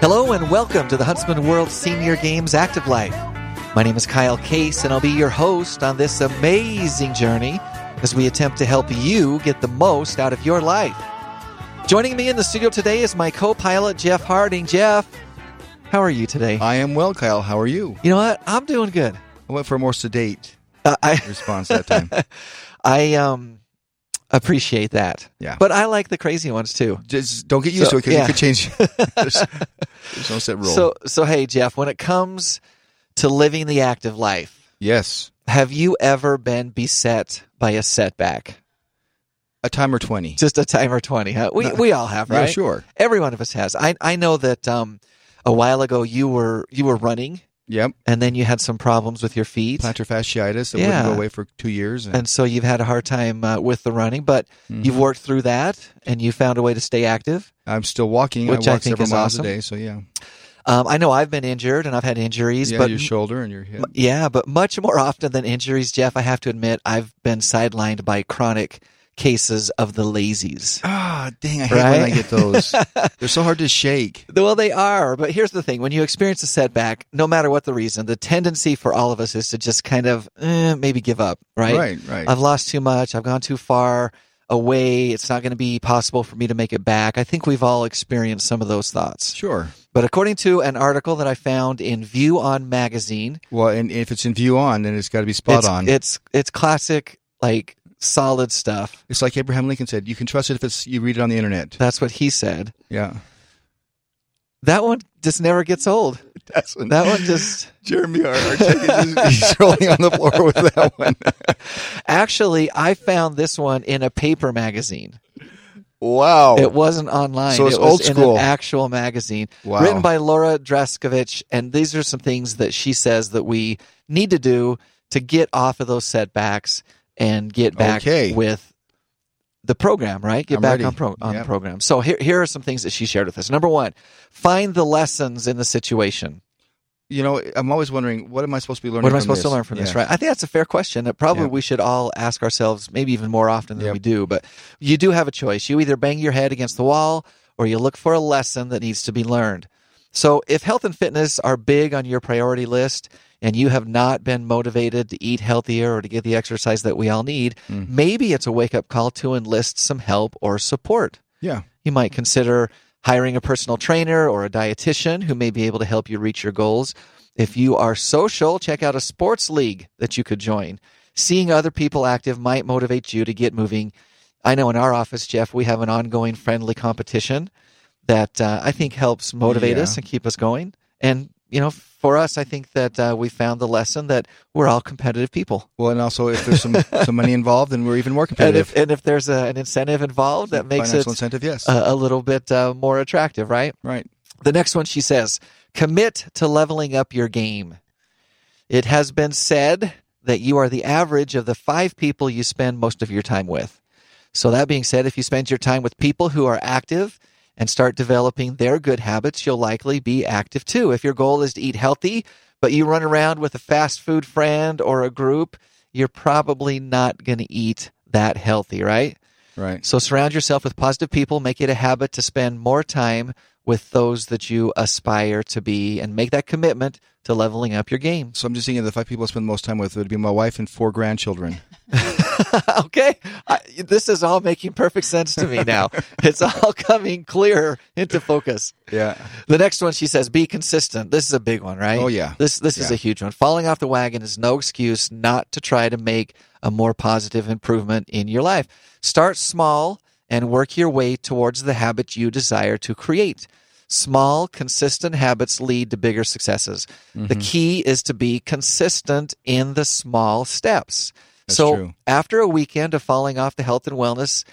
Hello and welcome to the Huntsman World Senior Games Active Life. My name is Kyle Case, and I'll be your host on this amazing journey as we attempt to help you get the most out of your life. Joining me in the studio today is my co pilot, Jeff Harding. Jeff, how are you today? I am well, Kyle. How are you? You know what? I'm doing good. I went for a more sedate Uh, I, response that time. I um, appreciate that. Yeah. But I like the crazy ones too. Just don't get used So, to it because yeah. it could change. there's, there's no set rule. So, so hey, Jeff, when it comes to living the active life, yes, have you ever been beset by a setback? a time or twenty. Just a time or 20, huh? We, we all have, Yeah, right? sure. Every one of us has. I, I know that um, a while ago you were you were running Yep. and then you had some problems with your feet. Plantar fasciitis that Yeah. wouldn't go away for two years. And, And so you've had a hard time uh, with the running, but Mhm. you've worked through that and you found a way to stay active. I'm still walking. Which I I walk think several is miles awesome. a day. So yeah, Um, I know I've been injured and I've had injuries, yeah, but your shoulder and your hip. yeah, but much more often than injuries, Jeff, I have to admit, I've been sidelined by chronic cases of the lazies. Ah, dang! I hate when I get those. They're so hard to shake. Well, they are, but here's the thing: when you experience a setback, no matter what the reason, the tendency for all of us is to just kind of eh, maybe give up, right? Right, right. I've lost too much. I've gone too far away. It's not going to be possible for me to make it back. I think we've all experienced some of those thoughts. Sure. But according to an article that I found in View On magazine, Well, and if it's in view on, then it's got to be spot it's, on. it's it's classic, like solid stuff. it's like Abraham Lincoln said: you can trust it if it's you read it on the internet. That's what he said. Yeah, That one just never gets old. that's when That one just Jeremy, our, our is rolling on the floor with that one. actually I found this one in a paper magazine. Wow. It wasn't online. So it's it was old school. an actual magazine Wow. written by Laura Draskovich. And these are some things that she says that we need to do to get off of those setbacks and get back Okay. with the program, right? Get I'm back ready. on pro- on Yep. program. So here, here are some things that she shared with us. Number one, find the lessons in the situation. you know, I'm always wondering, what am I supposed to be learning? What am I supposed to learn from this, right? I think that's a fair question that probably Yeah. we should all ask ourselves, maybe even more often than Yep. we do. But you do have a choice. You either bang your head against the wall or you look for a lesson that needs to be learned. So if health and fitness are big on your priority list and you have not been motivated to eat healthier or to get the exercise that we all need, Mm. maybe it's a wake up call to enlist some help or support. Yeah. You might consider hiring a personal trainer or a dietitian who may be able to help you reach your goals. If you are social, check out a sports league that you could join. Seeing other people active might motivate you to get moving. I know in our office, Jeff, we have an ongoing friendly competition that uh, I think helps motivate Yeah. us and keep us going. And, you know, for us, I think that uh, we found the lesson that we're all competitive people. Well, and also if there's some some money involved, then we're even more And competitive. if, and if there's a, an incentive involved, that makes it Financial incentive, yes. a, a little bit uh, more attractive, right? right. The next one she says, commit to leveling up your game. It has been said that you are the average of the five people you spend most of your time with. So, that being said, if you spend your time with people who are active and start developing their good habits, you'll likely be active too. If your goal is to eat healthy, but you run around with a fast food friend or a group, you're probably not going to eat that healthy, right? Right. So surround yourself with positive people. Make it a habit to spend more time with those that you aspire to be and make that commitment to leveling up your game. So I'm just thinking of the five people I spend the most time with would be my wife and four grandchildren. okay. I, this is all making perfect sense to me now. it's all coming clearer into focus. Yeah. The next one, she says, be consistent. This is a big one, right? Oh, yeah. This this is a huge one. Falling off the wagon is no excuse not to try to make a more positive improvement in your life. Start small and work your way towards the habit you desire to create. Small, consistent habits lead to bigger successes. Mm-hmm. The key is to be consistent in the small steps. That's so, true. after a weekend of falling off the health and wellness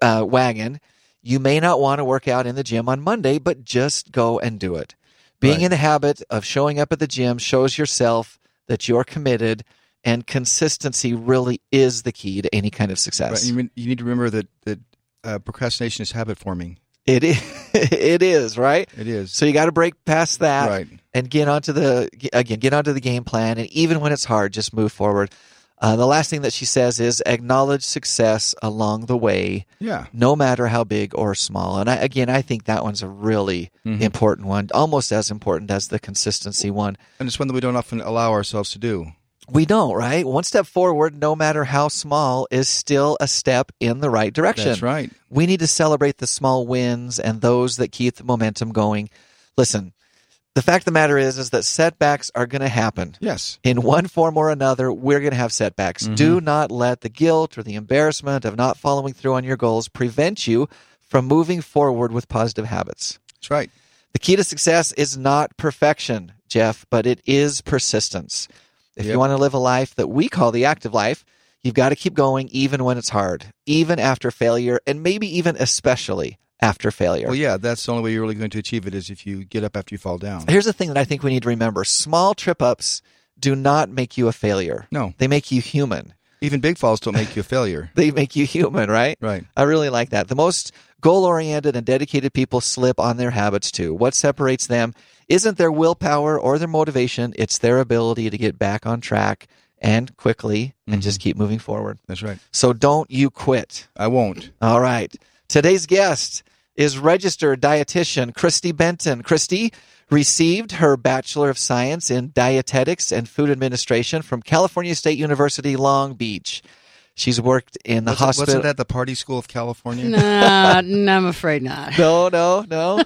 uh, wagon, you may not want to work out in the gym on Monday, but just go and do it. Being Right. in the habit of showing up at the gym shows yourself that you're committed, and consistency really is the key to any kind of Right. success. You, mean- you need to remember that that uh, procrastination is habit forming. It is, it is right. It is. So you got to break past that Right. and get onto the again get onto the game plan. And even when it's hard, just move forward. Uh, the last thing that she says is acknowledge success along the way, Yeah. no matter how big or small. And I, again, I think that one's a really important one, almost as important as the consistency one. And it's one that we don't often allow ourselves to do. We don't, right? One step forward, no matter how small, is still a step in the right direction. That's right. We need to celebrate the small wins and those that keep the momentum going. Listen, the fact of the matter is, is that setbacks are going to happen. Yes. In one form or another, we're going to have setbacks. Mm-hmm. Do not let the guilt or the embarrassment of not following through on your goals prevent you from moving forward with positive habits. That's right. The key to success is not perfection, Jeff, but it is persistence. If you want to live a life that we call the active life, you've got to keep going even when it's hard, even after failure, and maybe even especially after failure. Well, yeah, that's the only way you're really going to achieve it is if you get up after you fall down. Here's the thing that I think we need to remember small trip ups do not make you a failure. No. They make you human. Even big falls don't make you a failure. They make you human, right? Right. I really like that. The most goal oriented and dedicated people slip on their habits too. What separates them isn't their willpower or their motivation, it's their ability to get back on track and quickly and mm-hmm. just keep moving forward. That's right. So don't you quit. I won't. All right. Today's guest is registered dietitian Christy Benton. Christy received her Bachelor of Science in Dietetics and Food Administration from California State University, Long Beach. She's worked in the Wasn't, hospital. wasn't that the Party School of California? Nah, no, I'm afraid not. no, no, no.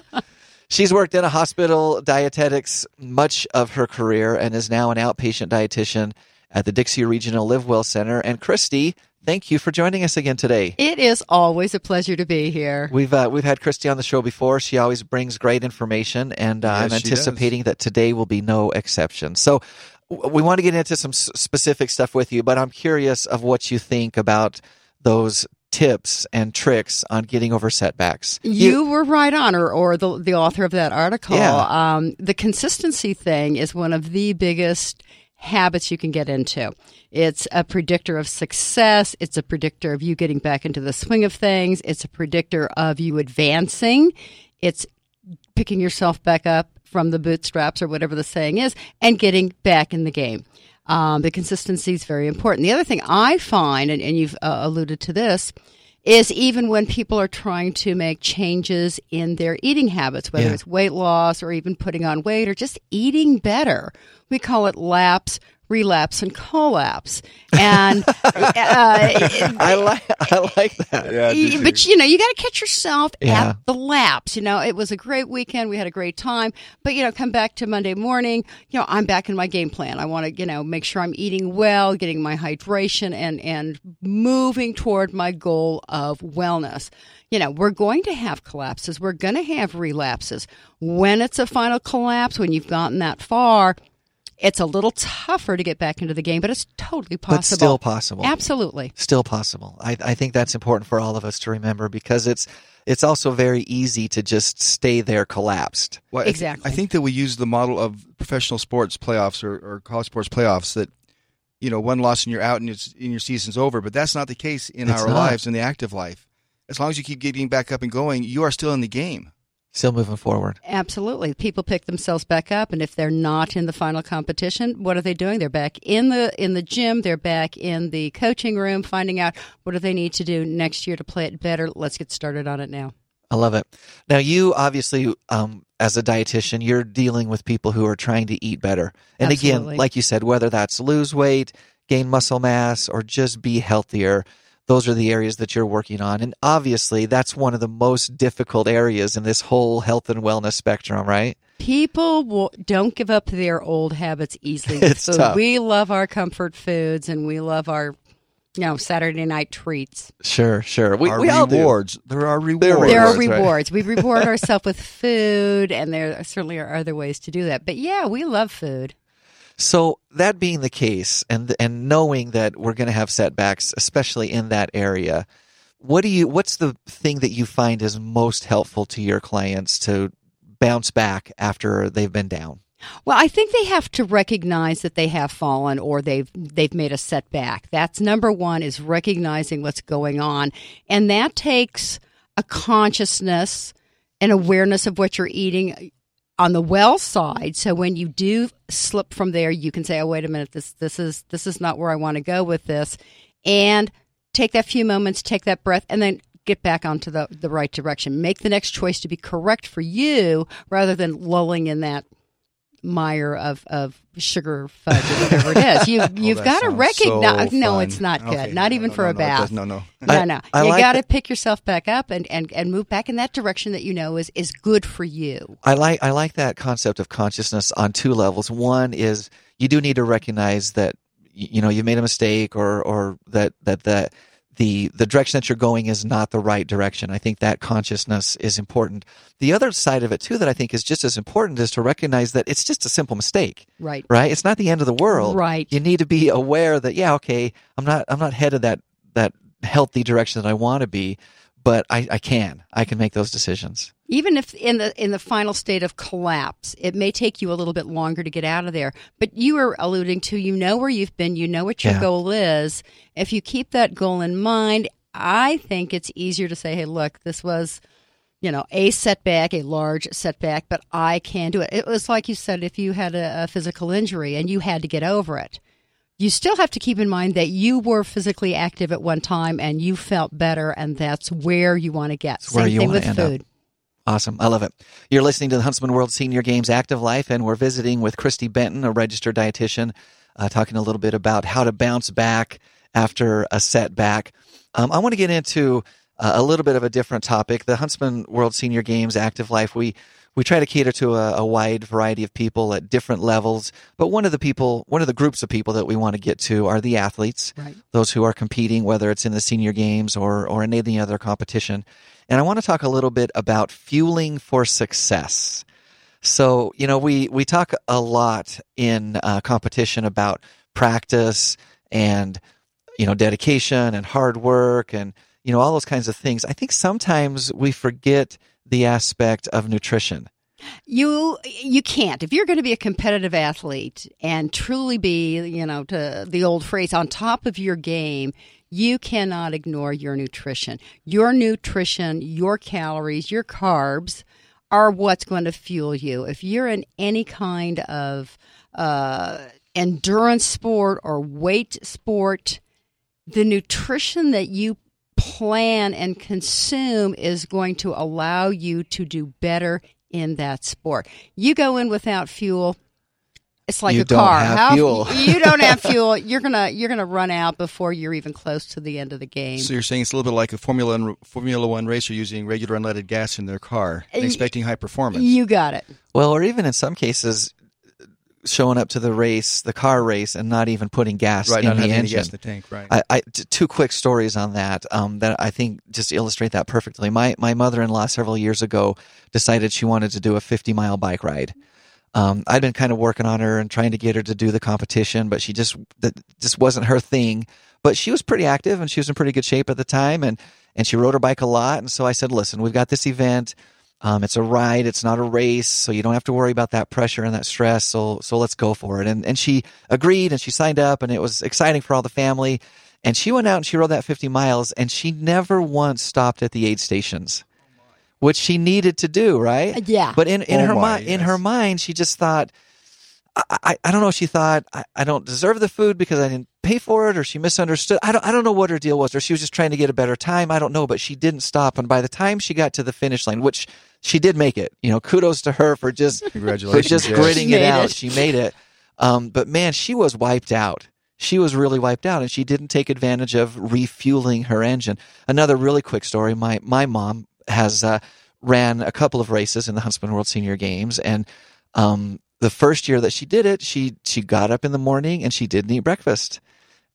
She's worked in a hospital dietetics much of her career and is now an outpatient dietitian at the Dixie Regional Live Well Center. And Christy, thank you for joining us again today. It is always a pleasure to be here. We've uh, we've had Christy on the show before. She always brings great information, and uh, I'm anticipating that today will be no exception. So, we want to get into some specific stuff with you, but I'm curious of what you think about those tips and tricks on getting over setbacks. You were right on, or, or the, the author of that article. Yeah. Um, the consistency thing is one of the biggest habits you can get into. It's a predictor of success. It's a predictor of you getting back into the swing of things. It's a predictor of you advancing. It's picking yourself back up from the bootstraps or whatever the saying is and getting back in the game. Um, the consistency is very important. The other thing I find, and, and you've uh, alluded to this, is even when people are trying to make changes in their eating habits, whether Yeah. it's weight loss or even putting on weight or just eating better, we call it lapse, relapse, and collapse. And uh, I like I like that. Yeah, Y- but you know, you got to catch yourself Yeah. at the lapse. You know, it was a great weekend. We had a great time. But you know, come back to Monday morning. You know, I'm back in my game plan. I want to, you know, make sure I'm eating well, getting my hydration, and and moving toward my goal of wellness. You know, we're going to have collapses. We're going to have relapses. When it's a final collapse, when you've gotten that far. It's a little tougher to get back into the game, but it's totally possible. But still possible. Absolutely. Still possible. I, I think that's important for all of us to remember because it's it's also very easy to just stay there collapsed. Well, I th- Exactly. I think that we use the model of professional sports playoffs or, or college sports playoffs that, you know, one loss and you're out and it's and your season's over. But that's not the case in It's our not. lives in the active life. As long as you keep getting back up and going, you are still in the game. Still moving forward. Absolutely. People pick themselves back up and if they're not in the final competition, what are they doing? They're back in the in the gym, they're back in the coaching room finding out what do they need to do next year to play it better. Let's get started on it now. I love it. Now, you obviously, um, as a dietitian, you're dealing with people who are trying to eat better. And Absolutely. again, like you said, whether that's lose weight, gain muscle mass, or just be healthier, those are the areas that you're working on. And obviously, that's one of the most difficult areas in this whole health and wellness spectrum, right? People will, don't give up their old habits easily. with It's food. tough. We love our comfort foods and we love our you know Saturday night treats. Sure, sure. We, our we all do. rewards. There are rewards. There There are Rewards, right. rewards. We reward ourselves with food, and there certainly are other ways to do that. But yeah, we love food. So that being the case, and and knowing that we're going to have setbacks, especially in that area, what do you? What's the thing that you find is most helpful to your clients to bounce back after they've been down? Well, I think they have to recognize that they have fallen or they've they've made a setback. That's number one is recognizing what's going on, and that takes a consciousness and awareness of what you're eating. On the well side. So when you do slip from there, you can say, "Oh, wait a minute, this this is this is not where I want to go with this," and take that few moments, take that breath, and then get back onto the the right direction. Make the next choice to be correct for you, rather than lulling in that mire of, of sugar fudge or whatever it is. You oh, you've Oh, got to recognize. so no, fun. it's not good. Okay, not no, even no, for no, a bath. does- no, no. No, I- no. I you like got to pick yourself back up and, and, and move back in that direction that you know is, is good for you. I like I like that concept of consciousness on two levels. One is you do need to recognize that you know you made a mistake or or that that the the the direction that you're going is not the right direction. I think that consciousness is important. The other side of it too that I think is just as important is to recognize that it's just a simple mistake. Right. Right? It's not the end of the world. Right. You need to be aware that yeah, okay, I'm not I'm not headed that that healthy direction that I want to be, but I, I can. I can make those decisions. Even if in the in the final state of collapse, it may take you a little bit longer to get out of there. But you were alluding to you know where you've been, you know what your Yeah. goal is. If you keep that goal in mind, I think it's easier to say, "Hey, look, this was you know, a setback, a large setback, but I can do it. It was like you said, if you had a, a physical injury and you had to get over it, you still have to keep in mind that you were physically active at one time and you felt better, and that's where you want to get. Same thing with food. up. Awesome. I love it. You're listening to the Huntsman World Senior Games Active Life, and we're visiting with Christy Benton, a registered dietitian, uh, talking a little bit about how to bounce back after a setback. Um, I want to get into uh, a little bit of a different topic. The Huntsman World Senior Games Active Life, we we try to cater to a, a wide variety of people at different levels. But one of the people, one of the groups of people that we want to get to are the athletes, Right. those who are competing, whether it's in the senior games or or in any other competition. And I want to talk a little bit about fueling for success. So, you know, we, we talk a lot in uh, competition about practice and, you know, dedication and hard work and, you know, all those kinds of things. I think sometimes we forget the aspect of nutrition. You you can't if you're going to be a competitive athlete and truly be you know to the old phrase on top of your game. You cannot ignore your nutrition. Your nutrition, your calories, your carbs are what's going to fuel you. If you're in any kind of uh, endurance sport or weight sport, the nutrition that you plan and consume is going to allow you to do better in that sport. You go in without fuel, it's like You a don't car. have How- fuel. you don't have fuel. You're gonna you're gonna run out before you're even close to the end of the game. So you're saying it's a little bit like a Formula One, Formula One racer using regular unleaded gas in their car, and expecting high performance. You got it. Well, or even in some cases, showing up to the race, the car race, and not even putting gas right, in not the having any engine. gas in the tank. Right. I, I t- two quick stories on that um, that I think just illustrate that perfectly. My my mother in law several years ago decided she wanted to do a 50 mile bike ride. Um, I'd been kind of working on her and trying to get her to do the competition, but she just that just wasn't her thing. But she was pretty active and she was in pretty good shape at the time, and and she rode her bike a lot. And so I said, listen, we've got this event. Um, it's a ride. It's not a race, so you don't have to worry about that pressure and that stress. So, so let's go for it. And and she agreed, and she signed up, and it was exciting for all the family. And she went out and she rode that 50 miles, and she never once stopped at the aid stations, which she needed to do, right? Yeah. But in, in Oh her my, mind, in her mind, she just thought, I, I, I don't know. She thought I, I don't deserve the food because I didn't pay for it, or she misunderstood. I don't, I don't know what her deal was, or she was just trying to get a better time. I don't know, but she didn't stop. And by the time she got to the finish line, which she did make it, you know, kudos to her for just for just Jess. gritting She it out. it. She made it. Um, but man, she was wiped out. She was really wiped out, and she didn't take advantage of refueling her engine. Another really quick story: my my mom has uh, ran a couple of races in the Huntsman World Senior Games, and um, the first year that she did it, she she got up in the morning and she didn't eat breakfast.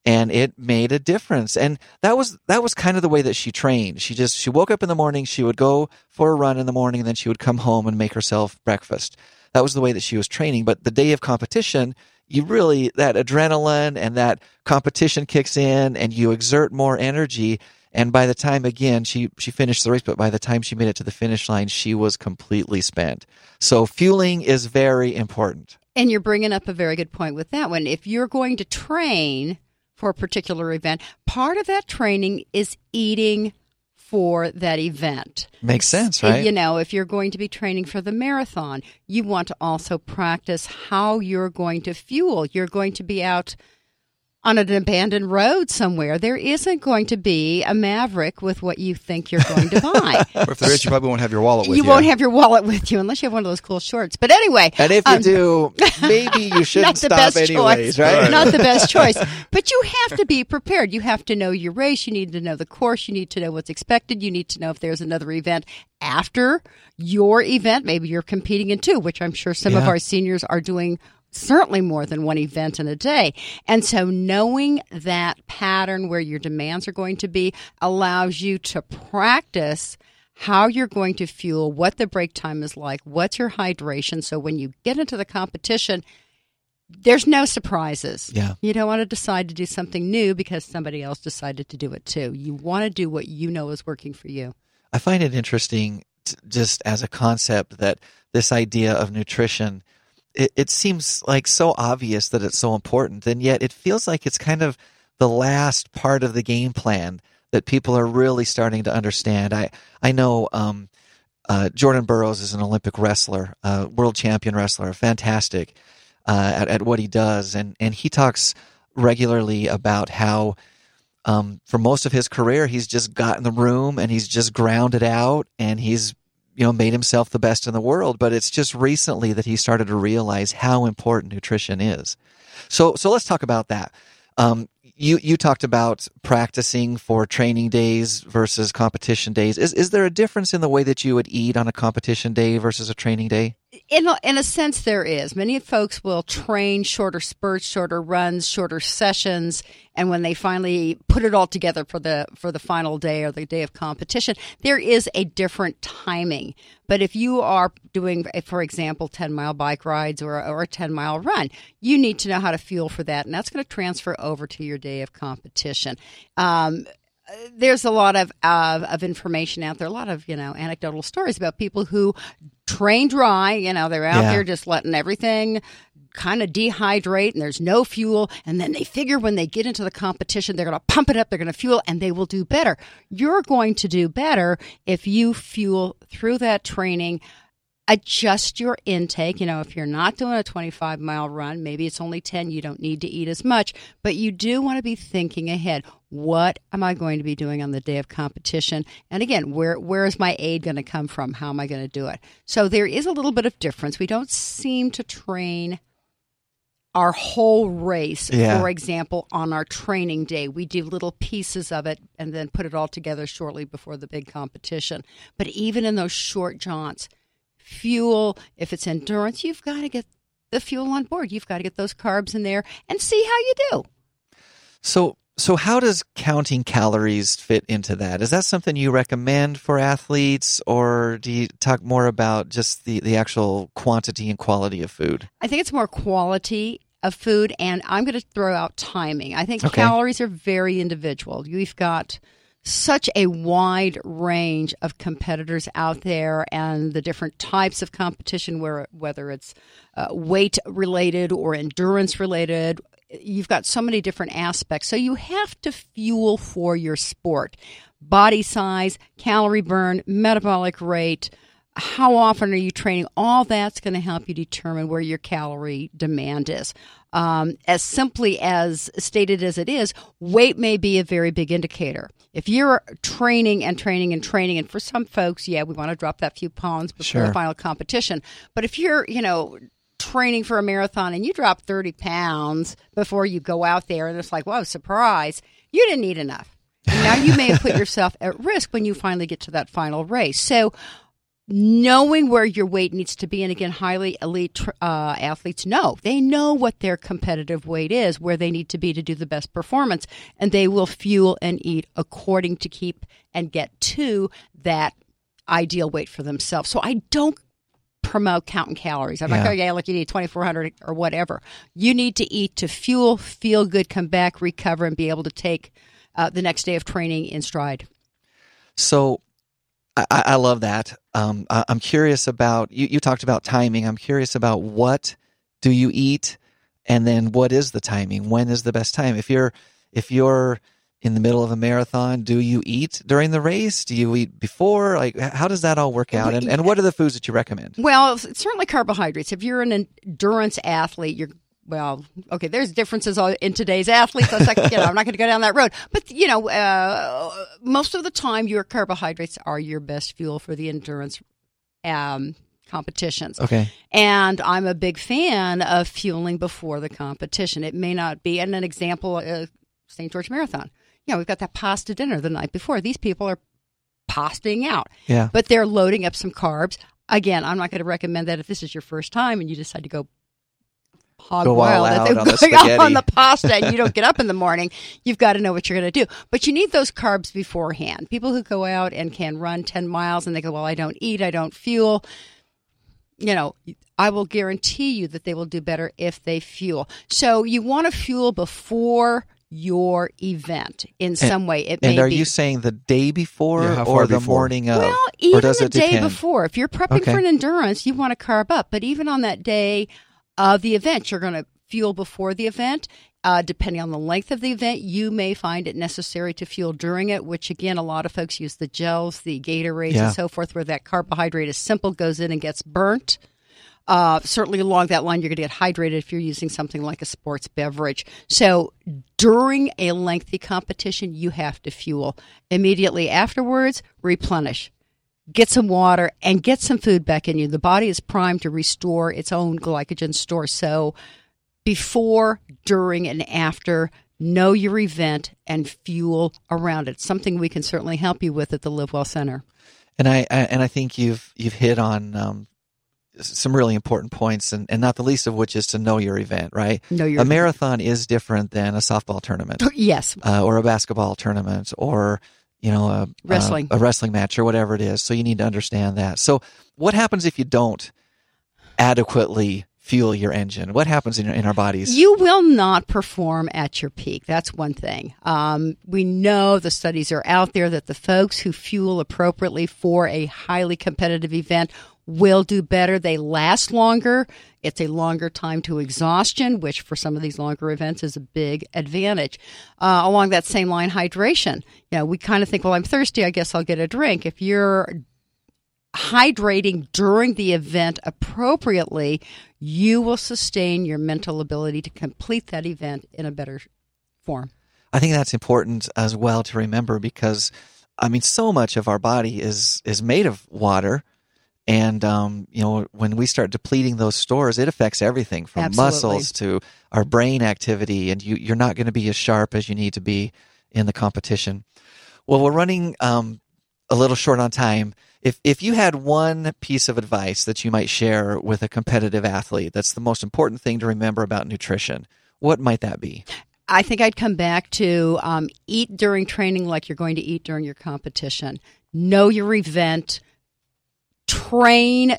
And it made a difference. And that was that was kind of the way that she trained. She just she woke up in the morning she would go for a run in the morning and then she would come home and make herself breakfast. That was the way that she was training. But the day of competition you really that adrenaline and that competition kicks in and you exert more energy and by the time again she she finished the race but by the time she made it to the finish line she was completely spent so fueling is very important And you're bringing up a very good point with that one. If you're going to train for a particular event, part of that training is eating for that event. Makes sense, right? You know, if you're going to be training for the marathon, you want to also practice how you're going to fuel. You're going to be out on an abandoned road somewhere. There isn't going to be a Maverik with what you think you're going to buy. Or if there is, you probably won't have your wallet with you you. won't have your wallet with you unless you have one of those cool shorts. But anyway, and if you um, do, maybe you shouldn't not the stop best anyways, choice. right? Not the best choice. But you have to be prepared. You have to know your race. You need to know the course. You need to know what's expected. You need to know if there's another event after your event. Maybe you're competing in two, which I'm sure some of our seniors are doing certainly more than one event in a day. And so knowing that pattern where your demands are going to be allows you to practice how you're going to fuel, what the break time is like, what's your hydration. So when you get into the competition, there's no surprises. Yeah. You don't want to decide to do something new because somebody else decided to do it too. You want to do what you know is working for you. I find it interesting, t- just as a concept, that this idea of nutrition, it, it seems like so obvious that it's so important, and yet it feels like it's kind of the last part of the game plan that people are really starting to understand. I I know um, uh, Jordan Burroughs is an Olympic wrestler, uh, world champion wrestler, fantastic uh, at, at what he does, and and he talks regularly about how um, for most of his career, he's just got in the room and he's just grounded out and he's, you know, made himself the best in the world. But it's just recently that he started to realize how important nutrition is. So, so let's talk about that. Um, you, you talked about practicing for training days versus competition days. Is, is there a difference in the way that you would eat on a competition day versus a training day? In a, in a sense, there is. Many folks will train shorter spurts, shorter runs, shorter sessions, and when they finally put it all together for the for the final day or the day of competition, there is a different timing. But if you are doing, for example, ten mile bike rides or or a ten mile run, you need to know how to fuel for that, and that's going to transfer over to your day of competition. Um, there's a lot of, of of information out there, a lot of you know anecdotal stories about people who train dry. You know, they're out Yeah. there just letting everything kind of dehydrate, and there's no fuel. And then they figure when they get into the competition, they're going to pump it up, they're going to fuel, and they will do better. You're going to do better if you fuel through that training adjust your intake. You know, if you're not doing a 25 mile run, maybe it's only 10, you don't need to eat as much, but you do want to be thinking ahead. What am I going to be doing on the day of competition? And again, where where is my aid going to come from? How am I going to do it? So there is a little bit of difference. We don't seem to train our whole race, Yeah. for example, on our training day. We do little pieces of it and then put it all together shortly before the big competition. But even in those short jaunts, fuel, if it's endurance, you've got to get the fuel on board. You've got to get those carbs in there and see how you do. So, so how does counting calories fit into that? Is that something you recommend for athletes, or do you talk more about just the, the actual quantity and quality of food? I think it's more quality of food, and I'm going to throw out timing. I think Okay. calories are very individual. You've got such a wide range of competitors out there and the different types of competition where whether it's uh, weight related or endurance related you've got so many different aspects. So you have to fuel for your sport. Body size calorie burn metabolic rate how often are you training? All that's going to help you determine where your calorie demand is. Um, as simply as stated as it is, weight may be a very big indicator. If you're training and training and training, and for some folks, yeah, we want to drop that few pounds before Sure. the final competition. But if you're, you know, training for a marathon and you drop 30 pounds before you go out there, and it's like, whoa, surprise, you didn't eat enough. And now you may have put yourself at risk when you finally get to that final race. So, knowing where your weight needs to be and again highly elite uh, athletes know. They know what their competitive weight is where they need to be to do the best performance and they will fuel and eat according to keep and get to that ideal weight for themselves. So i don't promote counting calories. I'm Yeah. like oh yeah look you need 2400 or whatever. You need to eat to fuel feel good come back recover and be able to take uh, the next day of training in stride. So, I, I love that. Um, I, I'm curious about you. You talked about timing. I'm curious about what do you eat, and then what is the timing? When is the best time? If you're if you're in the middle of a marathon? Do you eat during the race? Do you eat before? Like, how does that all work out? And, and what are the foods that you recommend? Well, certainly carbohydrates. If you're an endurance athlete, you're well, okay. There's differences in today's athletes. That's like, you know, I'm not going to go down that road. But you know, uh, most of the time, your carbohydrates are your best fuel for the endurance um, competitions. Okay. And I'm a big fan of fueling before the competition. It may not be, and an example, uh, St. George Marathon. You know, we've got that pasta dinner the night before. These people are pastaing out Yeah. but they're loading up some carbs. Again, I'm not going to recommend that if this is your first time and you decide to go hog Go all wild out at on the going out spaghetti. on the pasta and you don't get up in the morning. You've got to know what you're going to do. But you need those carbs beforehand. People who go out and can run 10 miles and they go, well, I don't eat, I don't fuel. You know, I will guarantee you that they will do better if they fuel. So you want to fuel before your event in some way. It And may are be you saying the day before Yeah, or the before? morning of? well, or even does the it day depend? before, if you're prepping Okay. for an endurance, you want to carb up. But even on that day of the event, you're going to fuel before the event. Uh, depending on the length of the event, you may find it necessary to fuel during it, which again, a lot of folks use the gels, the Gatorades, Yeah. and so forth, where that carbohydrate is simple, goes in and gets burnt. Uh, certainly along that line, you're going to get hydrated if you're using something like a sports beverage. So during a lengthy competition, you have to fuel. Immediately afterwards, replenish. Get some water and get some food back in you. The body is primed to restore its own glycogen store. So before, during, and after, know your event and fuel around it. Something we can certainly help you with at the Live Well Center. And I, I and I think you've you've hit on um, some really important points, and, and not the least of which is to know your event. Right, Know your a marathon is different than a softball tournament Yes, uh, or a basketball tournament or you know a Wrestling. a, a wrestling match or whatever it is. So you need to understand that. So what happens if you don't adequately fuel your engine? What happens in, in our bodies? You will not perform at your peak. That's one thing. Um, we know the studies are out there that the folks who fuel appropriately for a highly competitive event will do better. They last longer. It's a longer time to exhaustion, which for some of these longer events is a big advantage. Uh, along that same line, hydration. You know, we kind of think, well, I'm thirsty. I guess I'll get a drink. If you're hydrating during the event appropriately, you will sustain your mental ability to complete that event in a better form. I think that's important as well to remember because, I mean, so much of our body is is made of water, and um, you know, when we start depleting those stores, it affects everything from Absolutely. muscles to our brain activity, and you you're not going to be as sharp as you need to be in the competition. Well, we're running um, a little short on time. If if you had one piece of advice that you might share with a competitive athlete, that's the most important thing to remember about nutrition. What might that be? I think I'd come back to um, eat during training like you're going to eat during your competition. Know your event. Train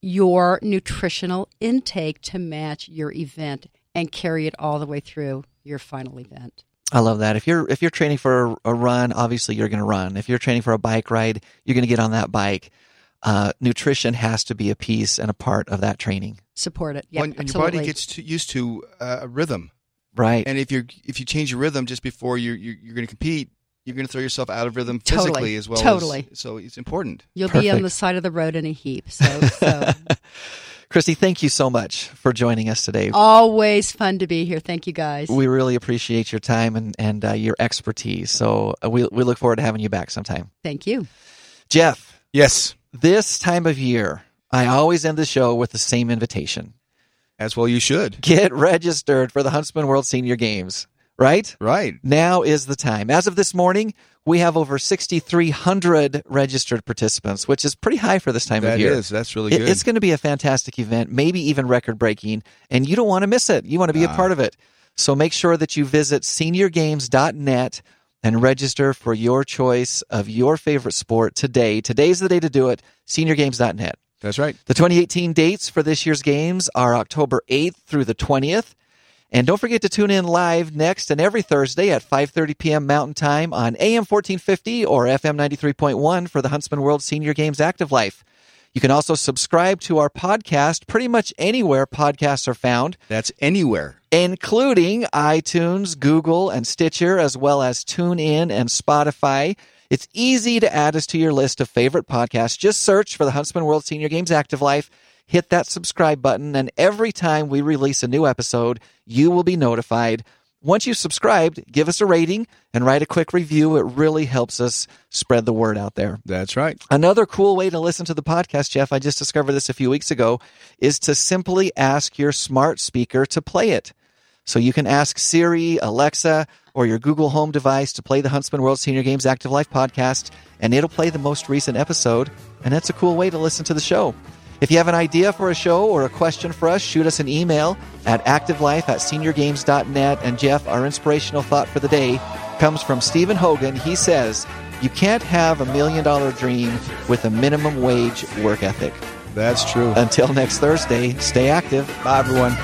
your nutritional intake to match your event and carry it all the way through your final event. I love that. If you're if you're training for a, a run, obviously you're going to run. If you're training for a bike ride, you're going to get on that bike. Uh, nutrition has to be a piece and a part of that training, Support it. Yeah, when, when your body gets to, used to uh, a rhythm, right? and if you if you change your rhythm just before you're you're, you're going to compete, you're going to throw yourself out of rhythm Totally. physically as well. Totally. As, so it's important. You'll be on the side of the road in a heap. So, so Christy, thank you so much for joining us today. always fun to be here. Thank you guys. We really appreciate your time and and uh, your expertise. So uh, we we look forward to having you back sometime. Thank you. Jeff, Yes, this time of year, I always end the show with the same invitation: as well you should. get registered for the Huntsman World Senior Games. Right. Right. Now is the time. As of this morning, we have over 6,300 registered participants, which is pretty high for this time That of year. is. That's really It- good. it's going to be a fantastic event, maybe even record breaking, and you don't want to miss it. You want to be a Ah. part of it. So make sure that you visit seniorgames.net and register for your choice of your favorite sport today. Today's the day to do it. Seniorgames.net. That's right. The 2018 dates for this year's games are October 8th through the 20th. And don't forget to tune in live next and every Thursday at 5:30 p.m. Mountain Time on AM 1450 or FM 93.1 for the Huntsman World Senior Games Active Life. You can also subscribe to our podcast pretty much anywhere podcasts are found, That's anywhere. including iTunes, Google, and Stitcher, as well as TuneIn and Spotify. It's easy to add us to your list of favorite podcasts. Just search for the Huntsman World Senior Games Active Life, hit that subscribe button, and every time we release a new episode, you will be notified. Once you've subscribed, give us a rating and write a quick review. It really helps us spread the word out there. That's right. Another cool way to listen to the podcast, Jeff, I just discovered this a few weeks ago, is to simply ask your smart speaker to play it. So you can ask Siri, Alexa, or your Google Home device to play the Huntsman World Senior Games Active Life podcast, and it'll play the most recent episode. And that's a cool way to listen to the show. If you have an idea for a show or a question for us, shoot us an email at activelife at seniorgames.net. And Jeff, our inspirational thought for the day comes from Stephen Hogan. He says, You can't have a million dollar dream with a minimum wage work ethic. That's true. Until next Thursday, stay active. Bye, everyone.